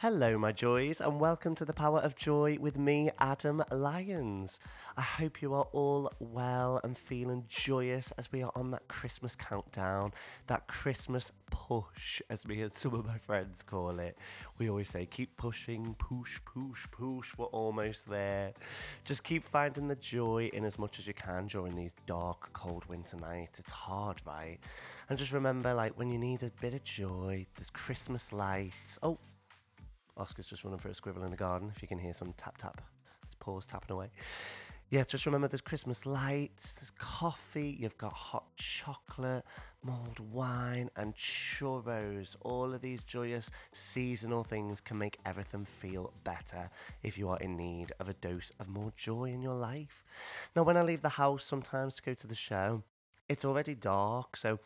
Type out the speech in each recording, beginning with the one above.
Hello, my joys, and welcome to the Power of Joy with me, Adam Lyons. I hope you are all well and feeling joyous as we are on that Christmas countdown, that Christmas push, as me and some of my friends call it. We always say, keep pushing, push, push, push, we're almost there. Just keep finding the joy in as much as you can during these dark, cold winter nights. It's hard, right? And just remember, like, when you need a bit of joy, there's Christmas lights. Oh, Oscar's just running for a squirrel in the garden. If you can hear some tap tap, his paws tapping away. Yeah, just remember there's Christmas lights, there's coffee, you've got hot chocolate, mulled wine, and churros. All of these joyous seasonal things can make everything feel better if you are in need of a dose of more joy in your life. Now, when I leave the house sometimes to go to the show, it's already dark, so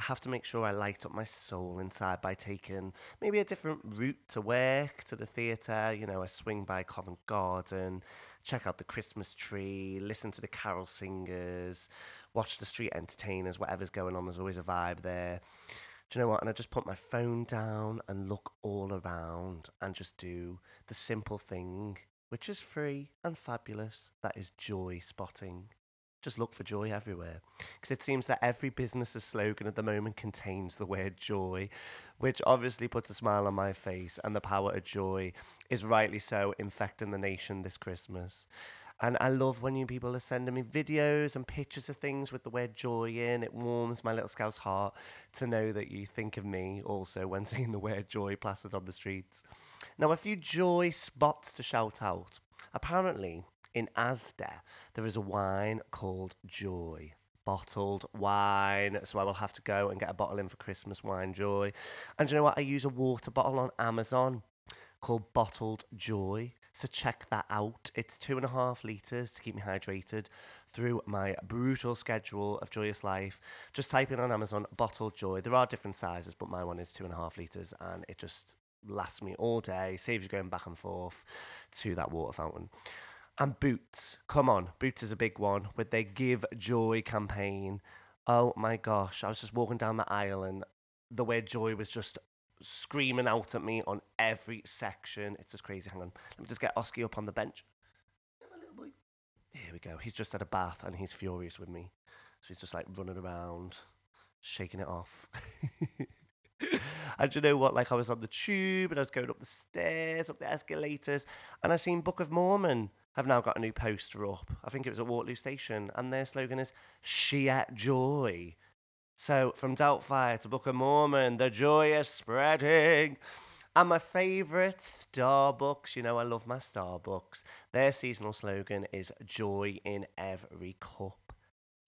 I have to make sure I light up my soul inside by taking maybe a different route to work, to the theatre. You know, I swing by Covent Garden, check out the Christmas tree, listen to the carol singers, watch the street entertainers, whatever's going on. There's always a vibe there. Do you know what? And I just put my phone down and look all around and just do the simple thing, which is free and fabulous. That is joy spotting just look for joy everywhere. Because it seems that every business's slogan at the moment contains the word joy, which obviously puts a smile on my face. And the power of joy is rightly so infecting the nation this Christmas. And I love when you people are sending me videos and pictures of things with the word joy in. It warms my little scout's heart to know that you think of me also when seeing the word joy plastered on the streets. Now, a few joy spots to shout out. Apparently, in Asda, there is a wine called Joy. Bottled wine, so I will have to go and get a bottle in for Christmas wine joy. And you know what? I use a water bottle on Amazon called Bottled Joy. So check that out. It's two and a half litres to keep me hydrated through my brutal schedule of joyous life. Just type in on Amazon Bottled Joy. There are different sizes, but my one is two and a half litres and it just lasts me all day, saves you going back and forth to that water fountain. And Boots, come on, Boots is a big one with their Give Joy campaign. Oh my gosh, I was just walking down the aisle and the word joy was just screaming out at me on every section. It's just crazy. Hang on, let me just get Oski up on the bench. Here we go. He's just had a bath and he's furious with me. So he's just like running around, shaking it off. and you know what? Like I was on the tube and I was going up the stairs, up the escalators, and I seen Book of Mormon have now got a new poster up. I think it was at Waterloo Station, and their slogan is Shiat Joy. So from Doubtfire to Book of Mormon, the joy is spreading. And my favourite Starbucks, you know, I love my Starbucks. Their seasonal slogan is Joy in Every Cup.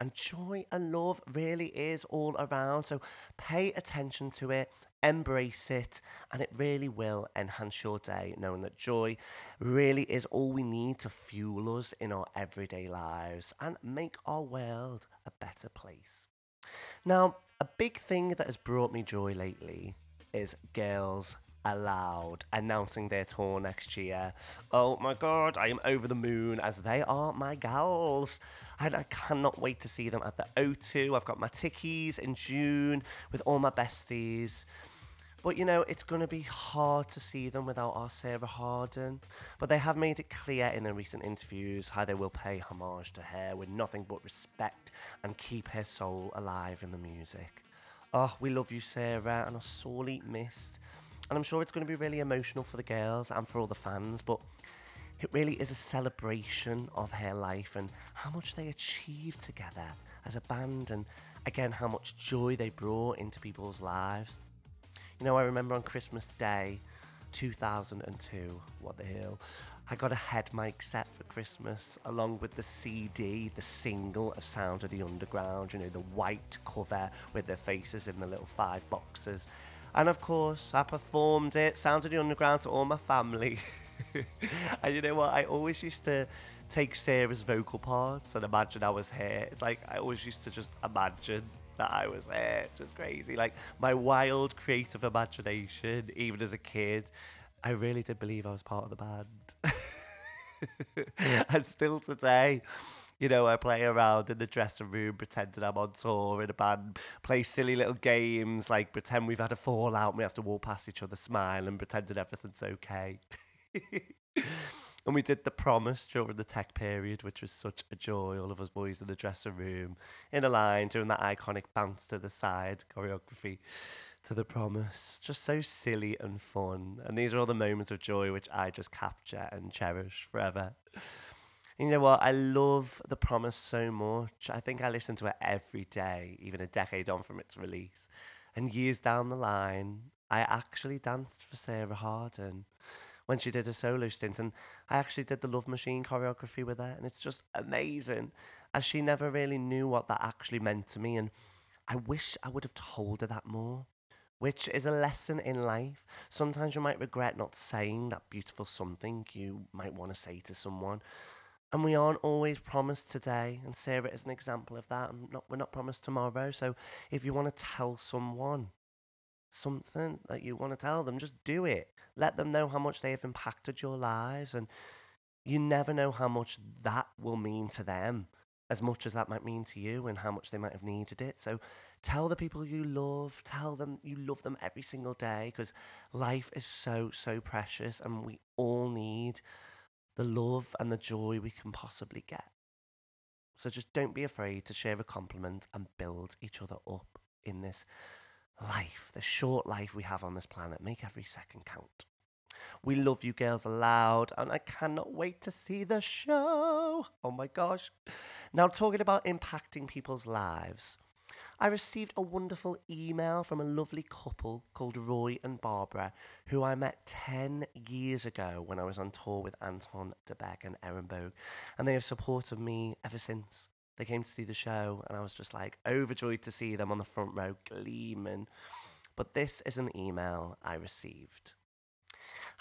And joy and love really is all around. So pay attention to it, embrace it, and it really will enhance your day, knowing that joy really is all we need to fuel us in our everyday lives and make our world a better place. Now, a big thing that has brought me joy lately is Girls Aloud announcing their tour next year. Oh my god, I am over the moon as they are my gals. And I cannot wait to see them at the O2. I've got my tickies in June with all my besties. But you know, it's going to be hard to see them without our Sarah Harding. But they have made it clear in their recent interviews how they will pay homage to her with nothing but respect and keep her soul alive in the music. Oh, we love you, Sarah, and are sorely missed. And I'm sure it's going to be really emotional for the girls and for all the fans, but it really is a celebration of her life and how much they achieved together as a band, and again, how much joy they brought into people's lives. You know, I remember on Christmas Day 2002, what the hell, I got a head mic set for Christmas along with the CD, the single of Sound of the Underground, you know, the white cover with their faces in the little five boxes. And of course, I performed it, Sounds of the Underground, to all my family. and you know what? I always used to take Sarah's vocal parts and imagine I was here. It's like I always used to just imagine that I was there. It's just crazy. Like my wild creative imagination, even as a kid, I really did believe I was part of the band. and still today, You know, I play around in the dressing room, pretending I'm on tour in a band, play silly little games, like pretend we've had a fallout and we have to walk past each other, smile, and pretending everything's okay. and we did the promise during the tech period, which was such a joy. All of us boys in the dressing room, in a line, doing that iconic bounce to the side choreography to the promise. Just so silly and fun. And these are all the moments of joy which I just capture and cherish forever. You know what? I love The Promise so much. I think I listen to it every day, even a decade on from its release. And years down the line, I actually danced for Sarah Harding when she did a solo stint. And I actually did the Love Machine choreography with her. And it's just amazing, as she never really knew what that actually meant to me. And I wish I would have told her that more which is a lesson in life. Sometimes you might regret not saying that beautiful something you might want to say to someone. And we aren't always promised today, and Sarah is an example of that. I'm not, we're not promised tomorrow. So if you want to tell someone something that you want to tell them, just do it. Let them know how much they have impacted your lives, and you never know how much that will mean to them, as much as that might mean to you, and how much they might have needed it. So Tell the people you love, tell them you love them every single day because life is so, so precious and we all need the love and the joy we can possibly get. So just don't be afraid to share a compliment and build each other up in this life, the short life we have on this planet. Make every second count. We love you girls aloud, and I cannot wait to see the show. Oh my gosh. Now, talking about impacting people's lives, I received a wonderful email from a lovely couple called Roy and Barbara, who I met 10 years ago when I was on tour with Anton du Beke and Boag, and they have supported me ever since. They came to see the show, and I was just like overjoyed to see them on the front row gleaming. But this is an email I received.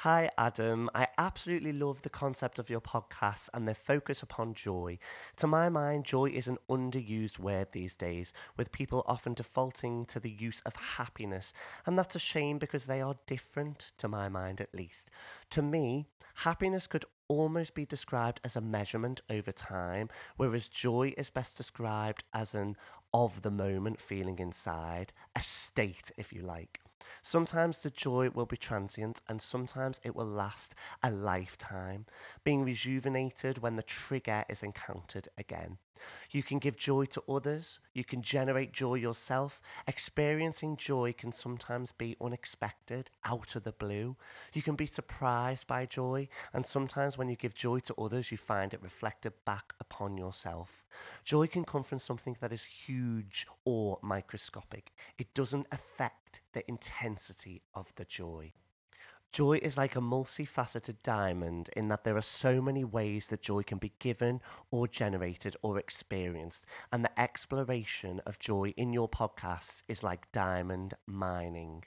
Hi, Adam. I absolutely love the concept of your podcast and the focus upon joy. To my mind, joy is an underused word these days, with people often defaulting to the use of happiness, and that's a shame because they are different, to my mind at least. To me, happiness could almost be described as a measurement over time, whereas joy is best described as an of the moment feeling inside, a state, if you like. Sometimes the joy will be transient and sometimes it will last a lifetime, being rejuvenated when the trigger is encountered again. You can give joy to others, you can generate joy yourself. Experiencing joy can sometimes be unexpected, out of the blue. You can be surprised by joy, and sometimes when you give joy to others, you find it reflected back upon yourself. Joy can come from something that is huge or microscopic, it doesn't affect the intensity of the joy. Joy is like a multifaceted diamond in that there are so many ways that joy can be given or generated or experienced. And the exploration of joy in your podcast is like diamond mining.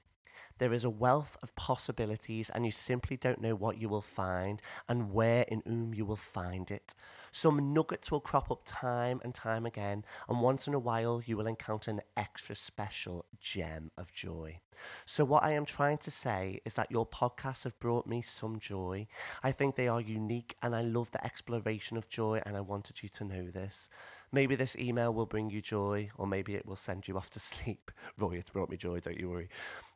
There is a wealth of possibilities, and you simply don't know what you will find and where in whom you will find it. Some nuggets will crop up time and time again, and once in a while, you will encounter an extra special gem of joy. So, what I am trying to say is that your podcasts have brought me some joy. I think they are unique, and I love the exploration of joy, and I wanted you to know this. Maybe this email will bring you joy, or maybe it will send you off to sleep. Roy, it's brought me joy, don't you worry.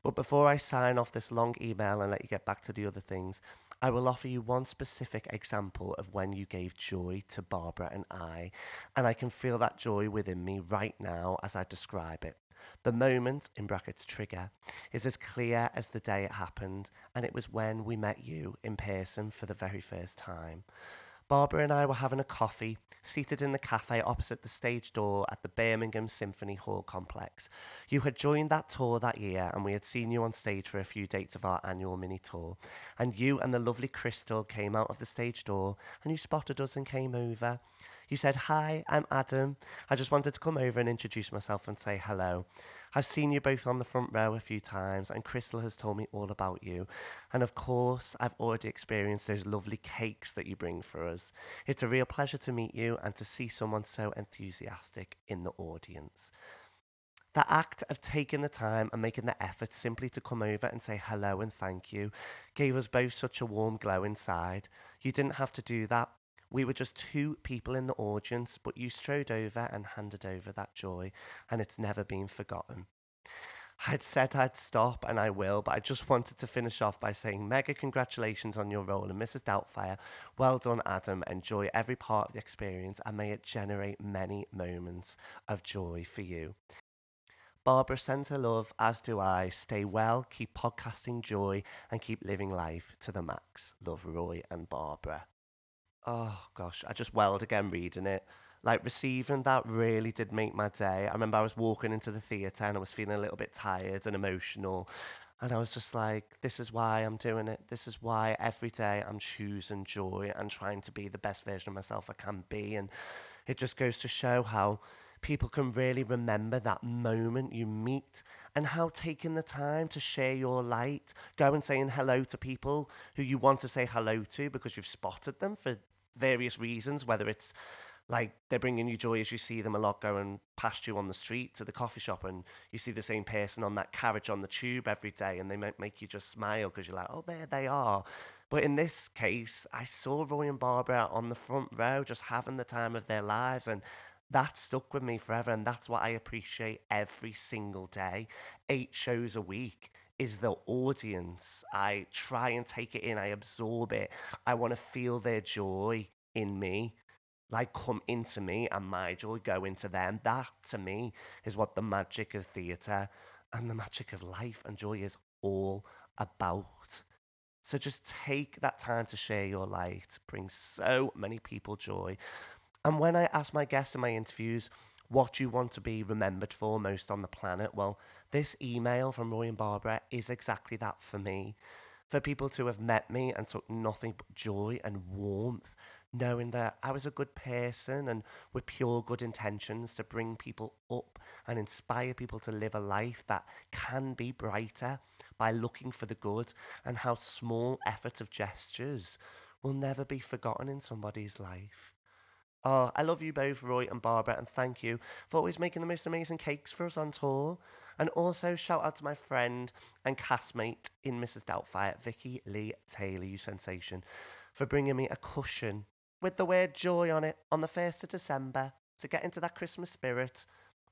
But before I sign off this long email and let you get back to the other things, I will offer you one specific example of when you gave joy to Barbara and I, and I can feel that joy within me right now as I describe it. The moment, in brackets trigger, is as clear as the day it happened, and it was when we met you in person for the very first time. Barbara and I were having a coffee, seated in the cafe opposite the stage door at the Birmingham Symphony Hall complex. You had joined that tour that year, and we had seen you on stage for a few dates of our annual mini tour. And you and the lovely Crystal came out of the stage door, and you spotted us and came over. You said, Hi, I'm Adam. I just wanted to come over and introduce myself and say hello. I've seen you both on the front row a few times, and Crystal has told me all about you. And of course, I've already experienced those lovely cakes that you bring for us. It's a real pleasure to meet you and to see someone so enthusiastic in the audience. The act of taking the time and making the effort simply to come over and say hello and thank you gave us both such a warm glow inside. You didn't have to do that. We were just two people in the audience, but you strode over and handed over that joy, and it's never been forgotten. I'd said I'd stop, and I will, but I just wanted to finish off by saying mega congratulations on your role in Mrs. Doubtfire. Well done, Adam. Enjoy every part of the experience, and may it generate many moments of joy for you. Barbara sends her love, as do I. Stay well, keep podcasting joy, and keep living life to the max. Love, Roy and Barbara. Oh gosh, I just welled again reading it. Like receiving that really did make my day. I remember I was walking into the theatre and I was feeling a little bit tired and emotional. And I was just like, this is why I'm doing it. This is why every day I'm choosing joy and trying to be the best version of myself I can be. And it just goes to show how people can really remember that moment you meet and how taking the time to share your light, go and saying hello to people who you want to say hello to because you've spotted them for various reasons, whether it's like they're bringing you joy as you see them a lot going past you on the street to the coffee shop and you see the same person on that carriage on the tube every day and they might make you just smile because you're like oh there they are. But in this case i saw roy and barbara on the front row just having the time of their lives and that stuck with me forever and that's what i appreciate every single day eight shows a week is the audience i try and take it in i absorb it i want to feel their joy in me like come into me and my joy go into them. That to me is what the magic of theatre and the magic of life and joy is all about. So just take that time to share your light, bring so many people joy. And when I ask my guests in my interviews what you want to be remembered for most on the planet, well, this email from Roy and Barbara is exactly that for me. For people to have met me and took nothing but joy and warmth knowing that I was a good person and with pure good intentions to bring people up and inspire people to live a life that can be brighter by looking for the good and how small efforts of gestures will never be forgotten in somebody's life. Oh, I love you both, Roy and Barbara, and thank you for always making the most amazing cakes for us on tour. And also shout out to my friend and castmate in Mrs. Doubtfire, Vicky Lee Taylor, you sensation, for bringing me a cushion with the word joy on it on the 1st of December to get into that Christmas spirit.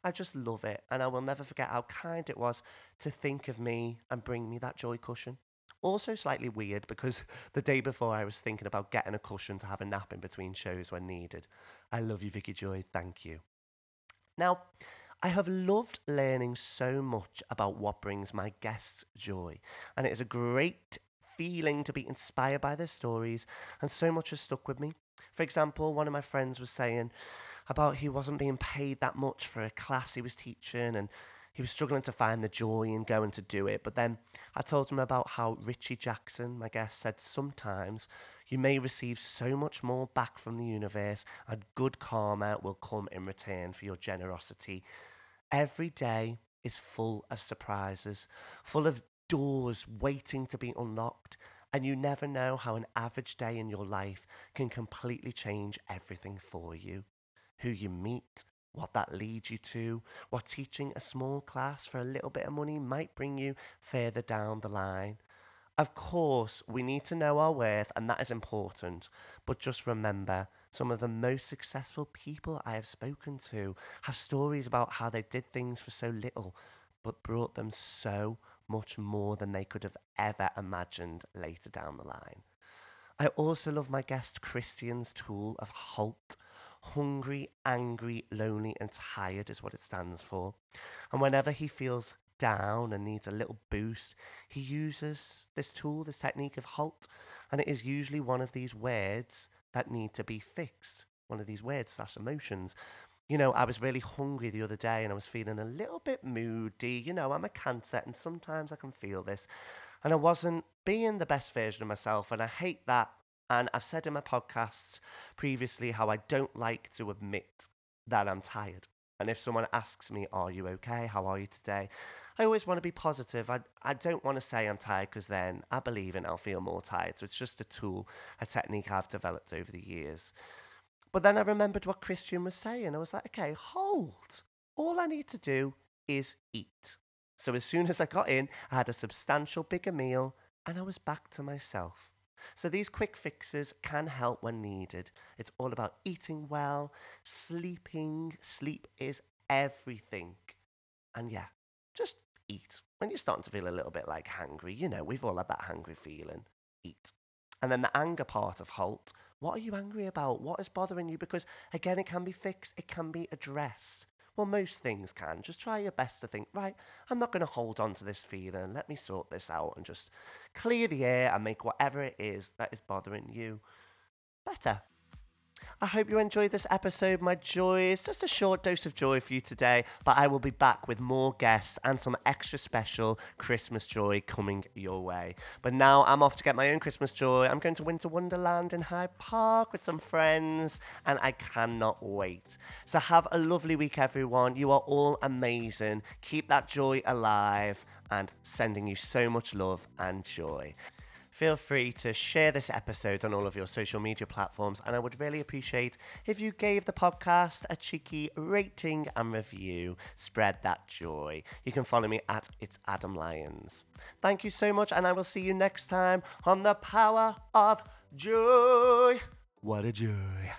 I just love it, and I will never forget how kind it was to think of me and bring me that joy cushion. Also, slightly weird because the day before I was thinking about getting a cushion to have a nap in between shows when needed. I love you, Vicky Joy. Thank you. Now, I have loved learning so much about what brings my guests joy, and it is a great feeling to be inspired by their stories, and so much has stuck with me. For example, one of my friends was saying about he wasn't being paid that much for a class he was teaching and he was struggling to find the joy in going to do it. But then I told him about how Richie Jackson, my guest, said sometimes you may receive so much more back from the universe and good karma will come in return for your generosity. Every day is full of surprises, full of doors waiting to be unlocked. And you never know how an average day in your life can completely change everything for you. Who you meet, what that leads you to, what teaching a small class for a little bit of money might bring you further down the line. Of course, we need to know our worth, and that is important. But just remember, some of the most successful people I have spoken to have stories about how they did things for so little, but brought them so much more than they could have ever imagined later down the line. I also love my guest Christian's tool of HALT. Hungry, angry, lonely, and tired is what it stands for. And whenever he feels down and needs a little boost, he uses this tool, this technique of HALT. And it is usually one of these words that need to be fixed, one of these words slash emotions you know, I was really hungry the other day and I was feeling a little bit moody. You know, I'm a cancer and sometimes I can feel this. And I wasn't being the best version of myself. And I hate that. And I've said in my podcasts previously how I don't like to admit that I'm tired. And if someone asks me, Are you okay? How are you today? I always want to be positive. I, I don't want to say I'm tired because then I believe in I'll feel more tired. So it's just a tool, a technique I've developed over the years. But then I remembered what Christian was saying. I was like, okay, hold. All I need to do is eat. So as soon as I got in, I had a substantial bigger meal and I was back to myself. So these quick fixes can help when needed. It's all about eating well, sleeping. Sleep is everything. And yeah, just eat. When you're starting to feel a little bit like hungry, you know, we've all had that hungry feeling. Eat. And then the anger part of Halt. What are you angry about? What is bothering you? Because again, it can be fixed, it can be addressed. Well, most things can. Just try your best to think, right, I'm not going to hold on to this feeling. Let me sort this out and just clear the air and make whatever it is that is bothering you better. I hope you enjoyed this episode. My joy is just a short dose of joy for you today, but I will be back with more guests and some extra special Christmas joy coming your way. But now I'm off to get my own Christmas joy. I'm going to Winter Wonderland in Hyde Park with some friends, and I cannot wait. So have a lovely week, everyone. You are all amazing. Keep that joy alive and sending you so much love and joy feel free to share this episode on all of your social media platforms. And I would really appreciate if you gave the podcast a cheeky rating and review. Spread that joy. You can follow me at It's Adam Lyons. Thank you so much, and I will see you next time on the power of joy. What a joy.